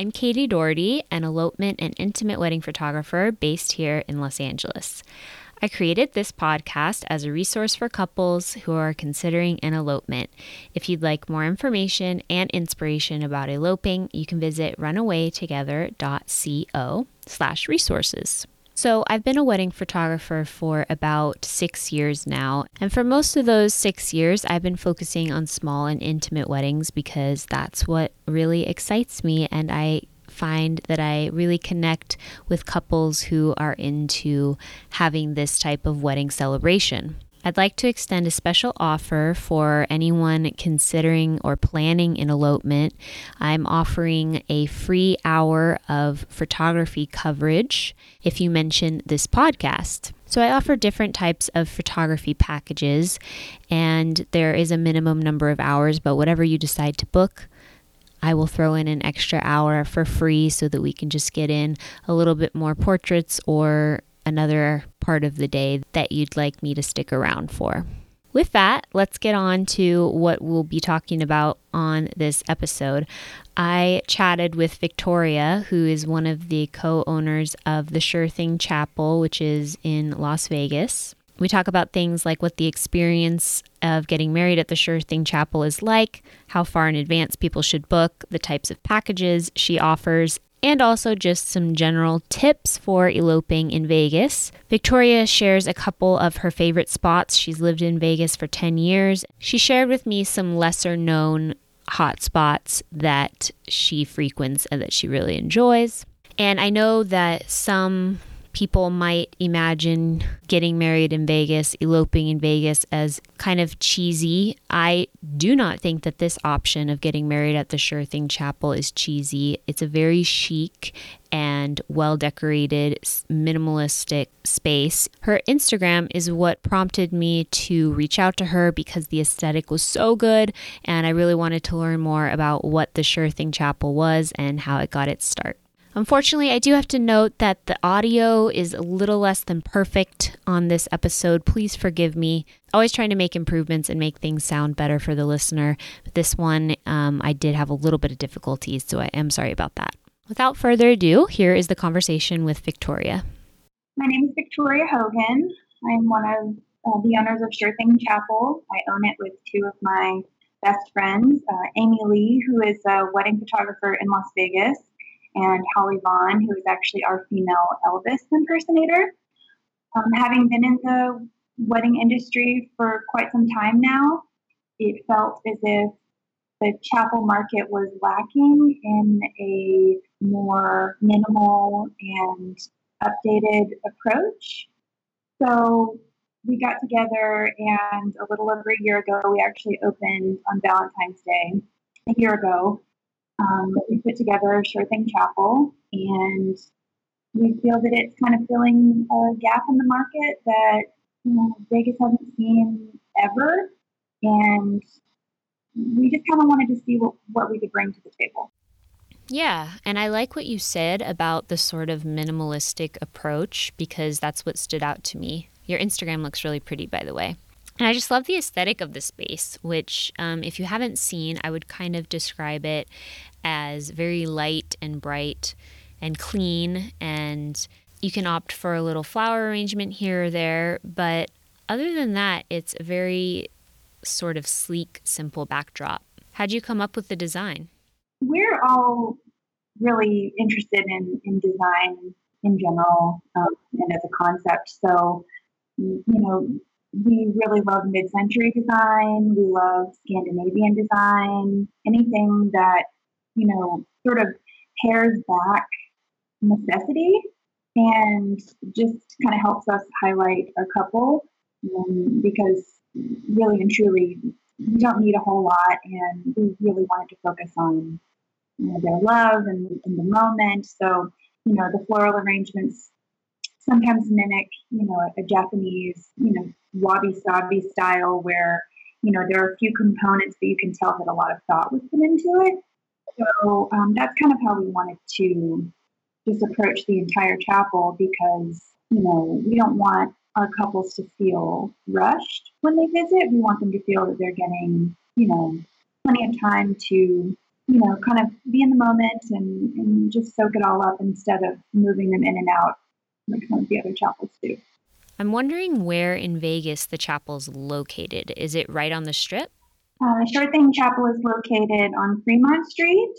I'm Katie Doherty, an elopement and intimate wedding photographer based here in Los Angeles. I created this podcast as a resource for couples who are considering an elopement. If you'd like more information and inspiration about eloping, you can visit runawaytogether.co slash resources. So, I've been a wedding photographer for about six years now. And for most of those six years, I've been focusing on small and intimate weddings because that's what really excites me. And I find that I really connect with couples who are into having this type of wedding celebration. I'd like to extend a special offer for anyone considering or planning an elopement. I'm offering a free hour of photography coverage if you mention this podcast. So, I offer different types of photography packages, and there is a minimum number of hours, but whatever you decide to book, I will throw in an extra hour for free so that we can just get in a little bit more portraits or another part of the day that you'd like me to stick around for. With that, let's get on to what we'll be talking about on this episode. I chatted with Victoria, who is one of the co owners of the Sure Thing Chapel, which is in Las Vegas. We talk about things like what the experience of getting married at the Sure Thing Chapel is like, how far in advance people should book, the types of packages she offers, and also just some general tips for eloping in Vegas. Victoria shares a couple of her favorite spots. She's lived in Vegas for 10 years. She shared with me some lesser known hot spots that she frequents and that she really enjoys. And I know that some people might imagine getting married in Vegas, eloping in Vegas as kind of cheesy. I do not think that this option of getting married at the Sure Thing Chapel is cheesy. It's a very chic and well decorated, minimalistic space. Her Instagram is what prompted me to reach out to her because the aesthetic was so good and I really wanted to learn more about what the Sure Thing Chapel was and how it got its start. Unfortunately, I do have to note that the audio is a little less than perfect on this episode. Please forgive me. Always trying to make improvements and make things sound better for the listener. But this one, um, I did have a little bit of difficulties, so I am sorry about that. Without further ado, here is the conversation with Victoria. My name is Victoria Hogan. I'm one of uh, the owners of Sure Thing Chapel. I own it with two of my best friends, uh, Amy Lee, who is a wedding photographer in Las Vegas, and Holly Vaughn, who is actually our female Elvis impersonator. Um, having been in the wedding industry for quite some time now, it felt as if the chapel market was lacking in a more minimal and updated approach. So we got together, and a little over a year ago, we actually opened on Valentine's Day a year ago um, we put together Sure Thing Chapel, and we feel that it's kind of filling a gap in the market that you know, Vegas hasn't seen ever, and we just kind of wanted to see what, what we could bring to the table. Yeah, and I like what you said about the sort of minimalistic approach because that's what stood out to me. Your Instagram looks really pretty, by the way. And I just love the aesthetic of the space, which, um, if you haven't seen, I would kind of describe it as very light and bright and clean. And you can opt for a little flower arrangement here or there. But other than that, it's a very sort of sleek, simple backdrop. How'd you come up with the design? We're all really interested in, in design in general um, and as a concept. So, you know, we really love mid century design, we love Scandinavian design, anything that you know, sort of pares back necessity and just kind of helps us highlight a couple um, because really and truly we don't need a whole lot and we really wanted to focus on you know, their love and, and the moment. So you know the floral arrangements sometimes mimic you know a, a japanese you know wabi sabi style where you know there are a few components but you can tell that a lot of thought was put into it so um, that's kind of how we wanted to just approach the entire chapel because, you know, we don't want our couples to feel rushed when they visit. We want them to feel that they're getting, you know, plenty of time to you know, kind of be in the moment and, and just soak it all up instead of moving them in and out like some of the other chapels do. I'm wondering where in Vegas the chapel's located. Is it right on the strip? Uh, Sure Thing Chapel is located on Fremont Street.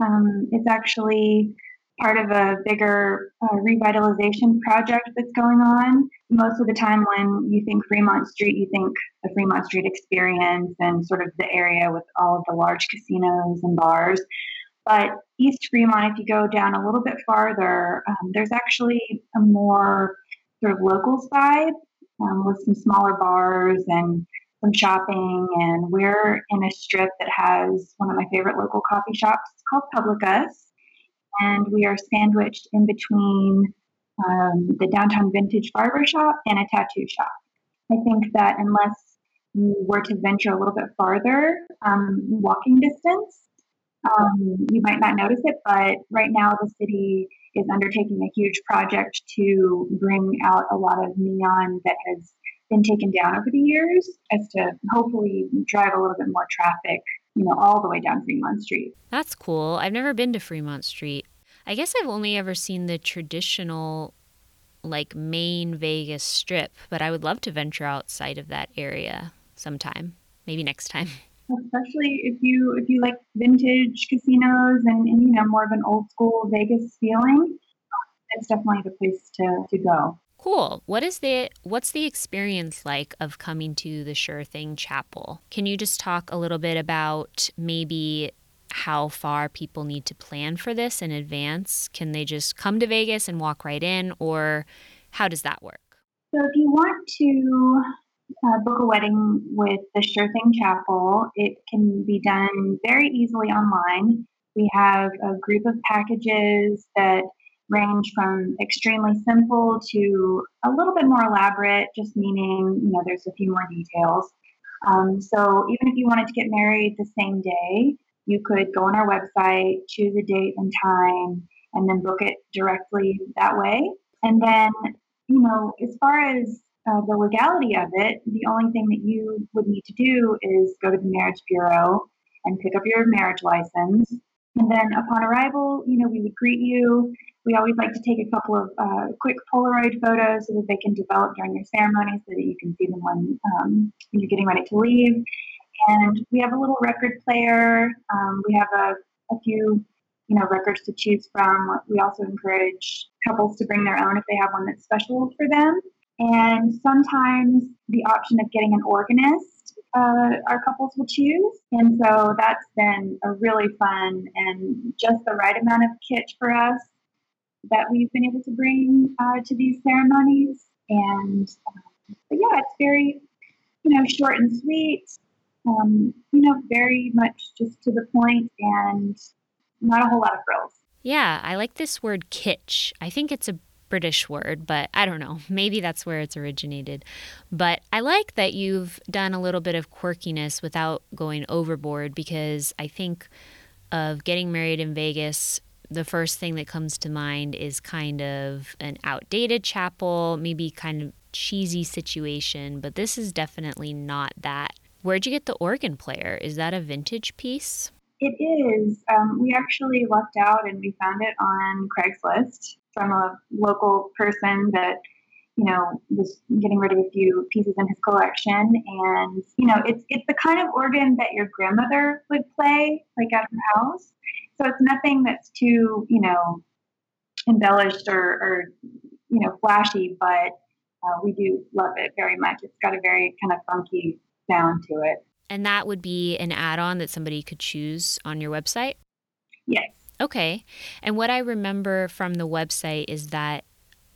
Um, it's actually part of a bigger uh, revitalization project that's going on. Most of the time, when you think Fremont Street, you think the Fremont Street experience and sort of the area with all of the large casinos and bars. But East Fremont, if you go down a little bit farther, um, there's actually a more sort of local vibe um, with some smaller bars and some shopping. And we're in a strip that has one of my favorite local coffee shops called Publicus and we are sandwiched in between um, the downtown vintage barber shop and a tattoo shop. I think that unless you were to venture a little bit farther, um, walking distance, um, you might not notice it, but right now the city is undertaking a huge project to bring out a lot of neon that has been taken down over the years as to hopefully drive a little bit more traffic you know, all the way down Fremont Street. That's cool. I've never been to Fremont Street. I guess I've only ever seen the traditional like main Vegas strip, but I would love to venture outside of that area sometime. Maybe next time. Especially if you if you like vintage casinos and, and you know more of an old school Vegas feeling, it's definitely the place to, to go. Cool. What is the what's the experience like of coming to the Sure Thing Chapel? Can you just talk a little bit about maybe how far people need to plan for this in advance? Can they just come to Vegas and walk right in or how does that work? So if you want to uh, book a wedding with the Sure Thing Chapel, it can be done very easily online. We have a group of packages that range from extremely simple to a little bit more elaborate, just meaning, you know, there's a few more details. Um, so even if you wanted to get married the same day, you could go on our website, choose a date and time, and then book it directly that way. And then, you know, as far as uh, the legality of it, the only thing that you would need to do is go to the marriage bureau and pick up your marriage license. And then upon arrival, you know, we would greet you we always like to take a couple of uh, quick Polaroid photos so that they can develop during your ceremony so that you can see them when, um, when you're getting ready to leave. And we have a little record player. Um, we have a, a few you know records to choose from. We also encourage couples to bring their own if they have one that's special for them. And sometimes the option of getting an organist uh, our couples will choose. And so that's been a really fun and just the right amount of kitsch for us that we've been able to bring uh, to these ceremonies. And um, but yeah, it's very, you know, short and sweet. Um, you know, very much just to the point and not a whole lot of frills. Yeah, I like this word kitsch. I think it's a British word, but I don't know. Maybe that's where it's originated. But I like that you've done a little bit of quirkiness without going overboard because I think of getting married in Vegas the first thing that comes to mind is kind of an outdated chapel, maybe kind of cheesy situation, but this is definitely not that. Where'd you get the organ player? Is that a vintage piece? It is. Um, we actually lucked out and we found it on Craigslist from a local person that you know was getting rid of a few pieces in his collection and you know it's it's the kind of organ that your grandmother would play like at her house so it's nothing that's too, you know, embellished or, or you know, flashy, but uh, we do love it very much. It's got a very kind of funky sound to it. And that would be an add on that somebody could choose on your website? Yes. Okay. And what I remember from the website is that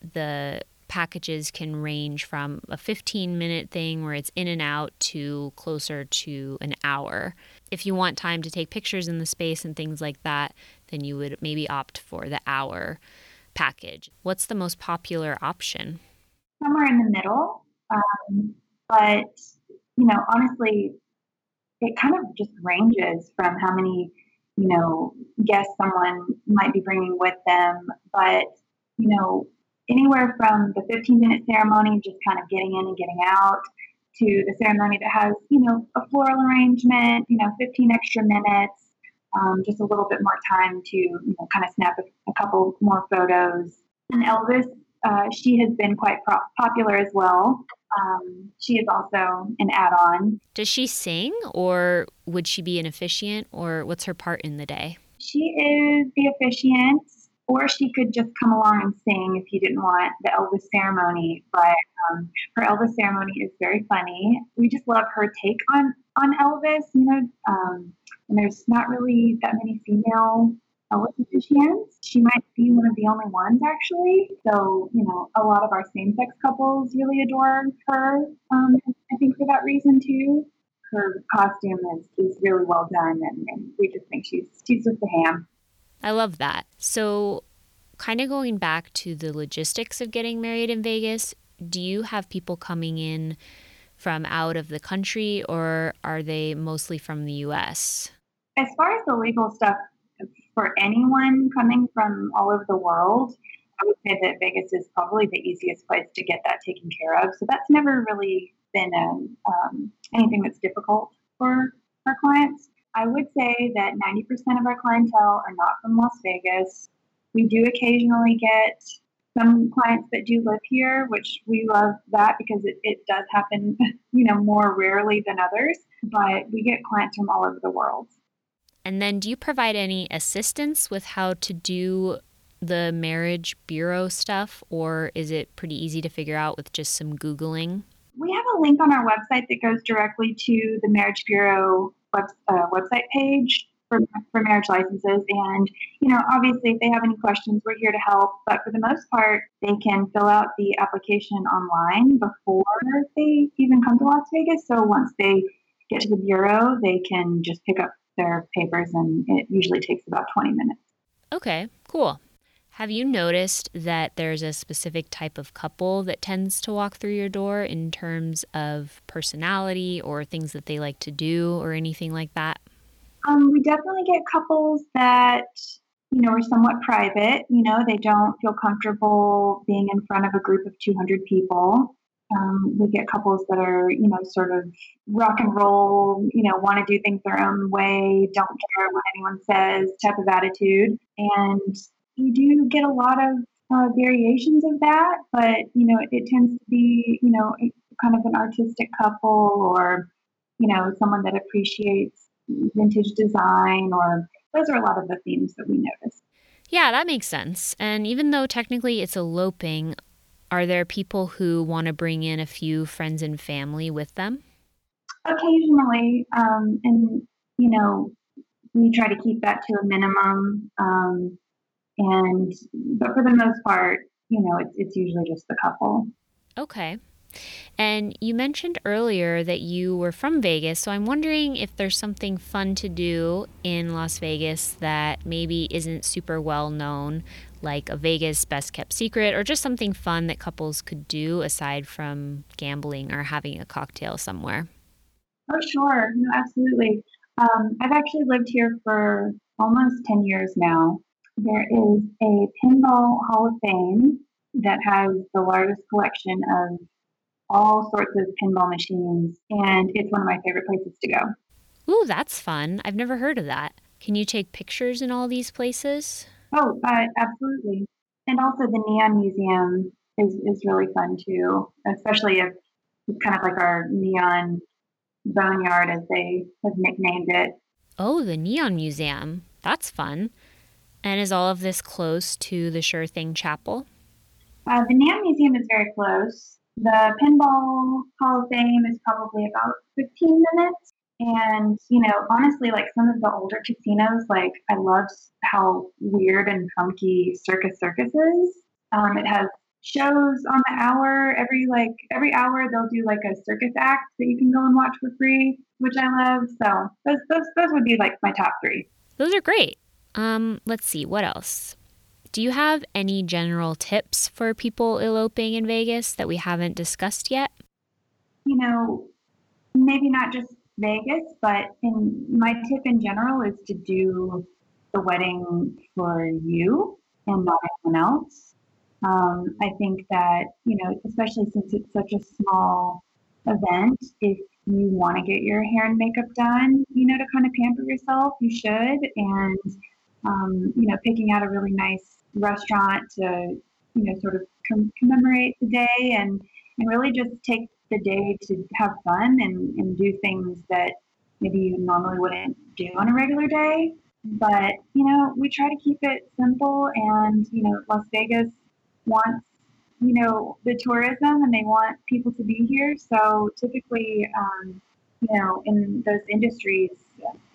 the packages can range from a 15 minute thing where it's in and out to closer to an hour. If you want time to take pictures in the space and things like that, then you would maybe opt for the hour package. What's the most popular option? Somewhere in the middle. Um, but, you know, honestly, it kind of just ranges from how many, you know, guests someone might be bringing with them. But, you know, anywhere from the 15 minute ceremony, just kind of getting in and getting out, to the ceremony that has, you know, a floral arrangement, you know, 15 extra minutes, um, just a little bit more time to you know, kind of snap a, a couple more photos. And Elvis, uh, she has been quite pro- popular as well. Um, she is also an add on. Does she sing or would she be an officiant or what's her part in the day? She is the officiant, or she could just come along and sing if you didn't want the Elvis ceremony. But um, her Elvis ceremony is very funny. We just love her take on on Elvis. You know, um, and there's not really that many female Officiants. She might be one of the only ones, actually. So, you know, a lot of our same sex couples really adore her. Um, I think for that reason, too. Her costume is, is really well done, and, and we just think she's she's just a ham. I love that. So, kind of going back to the logistics of getting married in Vegas, do you have people coming in from out of the country or are they mostly from the US? As far as the legal stuff, for anyone coming from all over the world, I would say that Vegas is probably the easiest place to get that taken care of. So that's never really been a, um, anything that's difficult for our clients. I would say that 90% of our clientele are not from Las Vegas. We do occasionally get some clients that do live here, which we love that because it, it does happen, you know, more rarely than others. But we get clients from all over the world. And then, do you provide any assistance with how to do the marriage bureau stuff, or is it pretty easy to figure out with just some Googling? We have a link on our website that goes directly to the Marriage Bureau web, uh, website page for, for marriage licenses. And, you know, obviously, if they have any questions, we're here to help. But for the most part, they can fill out the application online before they even come to Las Vegas. So once they get to the bureau, they can just pick up their papers, and it usually takes about 20 minutes. Okay, cool. Have you noticed that there's a specific type of couple that tends to walk through your door in terms of personality or things that they like to do or anything like that? Um, we definitely get couples that, you know, are somewhat private. You know, they don't feel comfortable being in front of a group of 200 people. Um, we get couples that are, you know, sort of rock and roll, you know, want to do things their own way, don't care what anyone says type of attitude. And you do get a lot of uh, variations of that, but, you know, it, it tends to be, you know, kind of an artistic couple or, you know, someone that appreciates vintage design or those are a lot of the themes that we notice. Yeah, that makes sense. And even though technically it's eloping, are there people who want to bring in a few friends and family with them? Occasionally, um, and you know, we try to keep that to a minimum. Um, and but for the most part, you know, it's it's usually just the couple. Okay. And you mentioned earlier that you were from Vegas, so I'm wondering if there's something fun to do in Las Vegas that maybe isn't super well known, like a Vegas best kept secret, or just something fun that couples could do aside from gambling or having a cocktail somewhere. Oh, sure. No, absolutely. Um, I've actually lived here for almost 10 years now. There is a Pinball Hall of Fame that has the largest collection of all sorts of pinball machines, and it's one of my favorite places to go. Ooh, that's fun. I've never heard of that. Can you take pictures in all these places? Oh, uh, absolutely. And also the Neon Museum is, is really fun too, especially if it's kind of like our neon boneyard, as they have nicknamed it. Oh, the Neon Museum. That's fun. And is all of this close to the Sure Thing Chapel? Uh, the Neon Museum is very close. The Pinball Hall of Fame is probably about 15 minutes. And, you know, honestly, like some of the older casinos, like I love how weird and funky Circus Circus is. Um, it has shows on the hour. Every like every hour they'll do like a circus act that you can go and watch for free, which I love. So those those those would be like my top three. Those are great. Um, let's see, what else? Do you have any general tips for people eloping in Vegas that we haven't discussed yet? You know, maybe not just Vegas, but in my tip in general is to do the wedding for you and not anyone else. Um, I think that, you know, especially since it's such a small event, if you want to get your hair and makeup done, you know, to kind of pamper yourself, you should. And, um, you know, picking out a really nice restaurant to, you know, sort of com- commemorate the day and, and really just take the day to have fun and, and do things that maybe you normally wouldn't do on a regular day. But, you know, we try to keep it simple and, you know, Las Vegas wants, you know, the tourism and they want people to be here. So typically, um, you know, in those industries,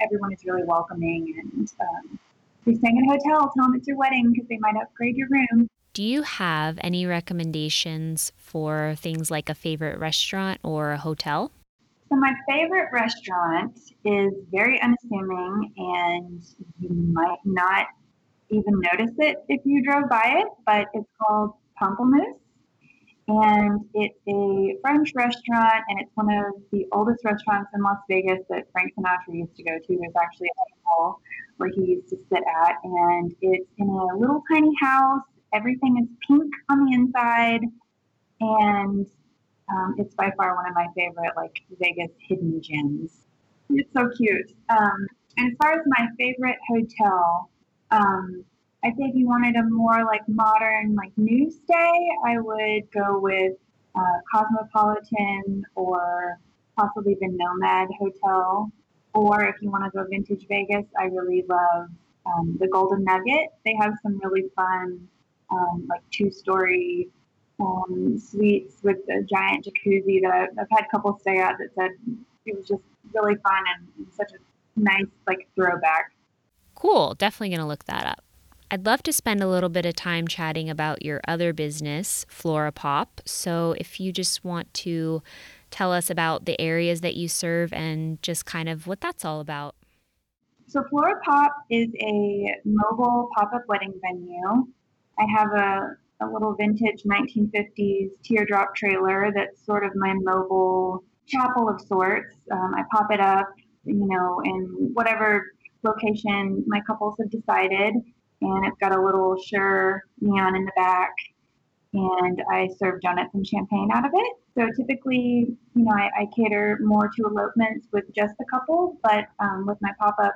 everyone is really welcoming. And um, if you're staying in a hotel, tell them it's your wedding because they might upgrade your room. Do you have any recommendations for things like a favorite restaurant or a hotel? So my favorite restaurant is very unassuming, and you might not even notice it if you drove by it, but it's called Pamplemousse. And it's a French restaurant, and it's one of the oldest restaurants in Las Vegas that Frank Sinatra used to go to. There's actually a table where he used to sit at, and it's in a little tiny house. Everything is pink on the inside, and um, it's by far one of my favorite, like Vegas hidden gems. It's so cute. Um, and as far as my favorite hotel, um, I think if you wanted a more like modern, like new stay, I would go with uh, Cosmopolitan or possibly the Nomad Hotel. Or if you want to go vintage Vegas, I really love um, the Golden Nugget. They have some really fun, um, like two story um, suites with a giant jacuzzi that I've, had couples stay at that said it was just really fun and, such a nice like throwback. Cool. Definitely going to look that up. I'd love to spend a little bit of time chatting about your other business, Flora Pop. So if you just want to tell us about the areas that you serve and just kind of what that's all about. So Flora Pop is a mobile pop-up wedding venue. I have a a little vintage 1950s teardrop trailer that's sort of my mobile chapel of sorts. Um, I pop it up, you know, in whatever location my couples have decided, and it's got a little Sure neon in the back, and I serve donuts and champagne out of it. So typically, you know, I, I cater more to elopements with just the couple, but um, with my pop up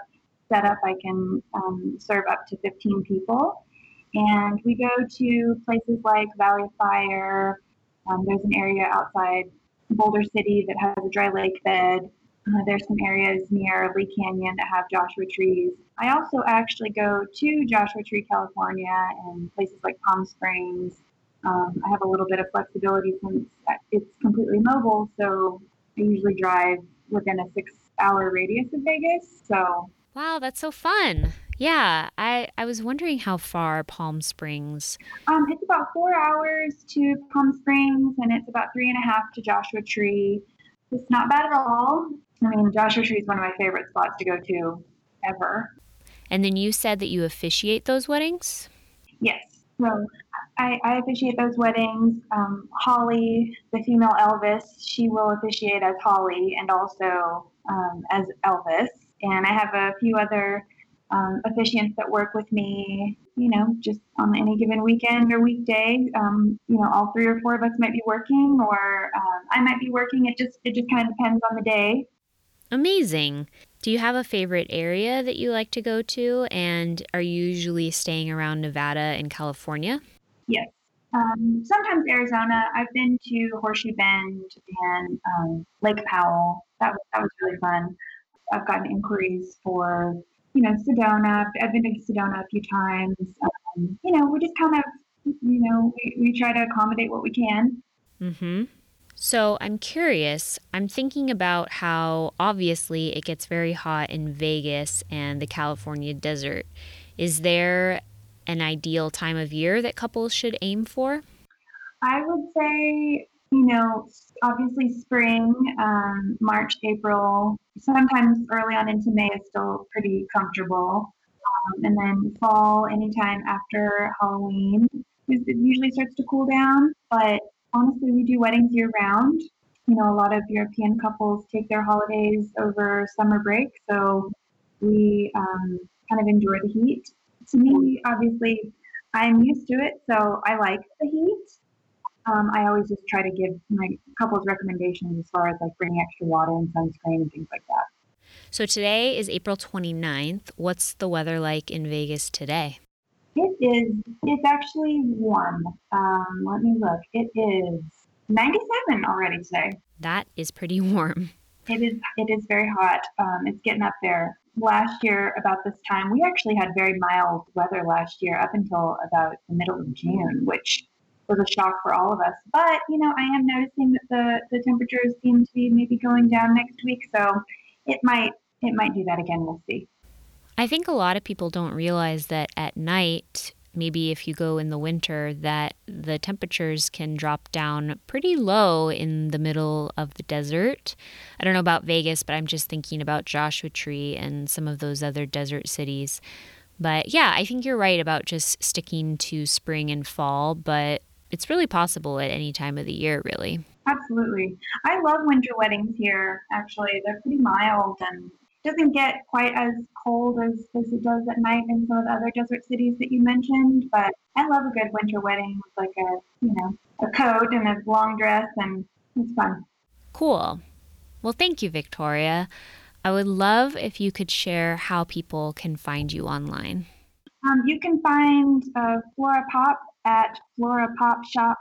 setup, I can um, serve up to 15 people. And we go to places like Valley Fire. Um, there's an area outside Boulder City that has a dry lake bed. Uh, there's some areas near Lee Canyon that have Joshua trees. I also actually go to Joshua Tree, California, and places like Palm Springs. Um, I have a little bit of flexibility since it's completely mobile, so I usually drive within a six hour radius of Vegas. So, wow, that's so fun. Yeah, I, I was wondering how far Palm Springs. Um, it's about four hours to Palm Springs, and it's about three and a half to Joshua Tree. It's not bad at all. I mean, Joshua Tree is one of my favorite spots to go to ever. And then you said that you officiate those weddings? Yes. So I, I officiate those weddings. Um, Holly, the female Elvis, she will officiate as Holly and also um, as Elvis. And I have a few other um, officiants that work with me, you know, just on any given weekend or weekday. Um, you know, all three or four of us might be working, or um, I might be working. It just it just kind of depends on the day. Amazing. Do you have a favorite area that you like to go to, and are you usually staying around Nevada and California? Yes. Um, sometimes Arizona. I've been to Horseshoe Bend and um, Lake Powell. That was, that was really fun. I've gotten inquiries for you know, Sedona. I've been to Sedona a few times. Um, you know, we just kind of, you know, we, we try to accommodate what we can. Mm-hmm. So I'm curious. I'm thinking about how obviously it gets very hot in Vegas and the California desert. Is there an ideal time of year that couples should aim for? I would say, you know, obviously spring, um, March, April, sometimes early on into May is still pretty comfortable. Um, and then fall, anytime after Halloween, it usually starts to cool down. But honestly, we do weddings year round. You know, a lot of European couples take their holidays over summer break, so we um, kind of enjoy the heat. To me, obviously, I'm used to it, so I like the heat. Um, I always just try to give my couples recommendations as far as like bringing extra water and sunscreen and things like that. So today is April 29th. What's the weather like in Vegas today? It is. It's actually warm. Um, let me look. It is 97 already today. That is pretty warm. It is. It is very hot. Um, it's getting up there. Last year, about this time, we actually had very mild weather last year, up until about the middle of June, which was a shock for all of us. But you know, I am noticing that the the temperatures seem to be maybe going down next week, so it might it might do that again. We'll see. I think a lot of people don't realize that at night, maybe if you go in the winter, that the temperatures can drop down pretty low in the middle of the desert. I don't know about Vegas, but I'm just thinking about Joshua Tree and some of those other desert cities. But yeah, I think you're right about just sticking to spring and fall, but it's really possible at any time of the year, really. Absolutely. I love winter weddings here, actually. They're pretty mild and doesn't get quite as cold as, as it does at night in some of the other desert cities that you mentioned. But I love a good winter wedding with like a, you know, a coat and a long dress and it's fun. Cool. Well, thank you, Victoria. I would love if you could share how people can find you online. Um, you can find uh, Flora Pop at Flora Pop Shop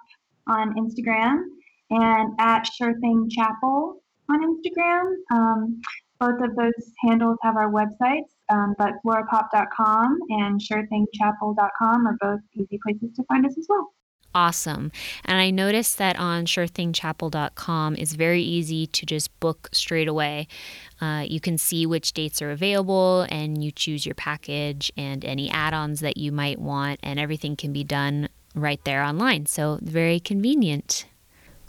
on Instagram and at Sure Thing Chapel on Instagram. Um, both of those handles have our websites, um, but florapop.com and surethingchapel.com are both easy places to find us as well. Awesome. And I noticed that on surethingchapel.com it's very easy to just book straight away. Uh, you can see which dates are available and you choose your package and any add ons that you might want, and everything can be done right there online. So, very convenient.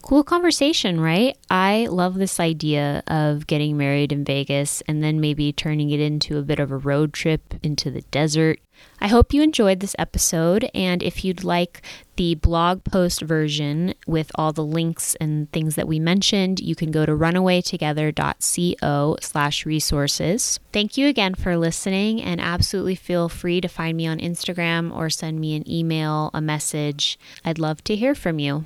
Cool conversation, right? I love this idea of getting married in Vegas and then maybe turning it into a bit of a road trip into the desert. I hope you enjoyed this episode, and if you'd like the blog post version with all the links and things that we mentioned, you can go to runawaytogether.co slash resources. Thank you again for listening, and absolutely feel free to find me on Instagram or send me an email, a message. I'd love to hear from you.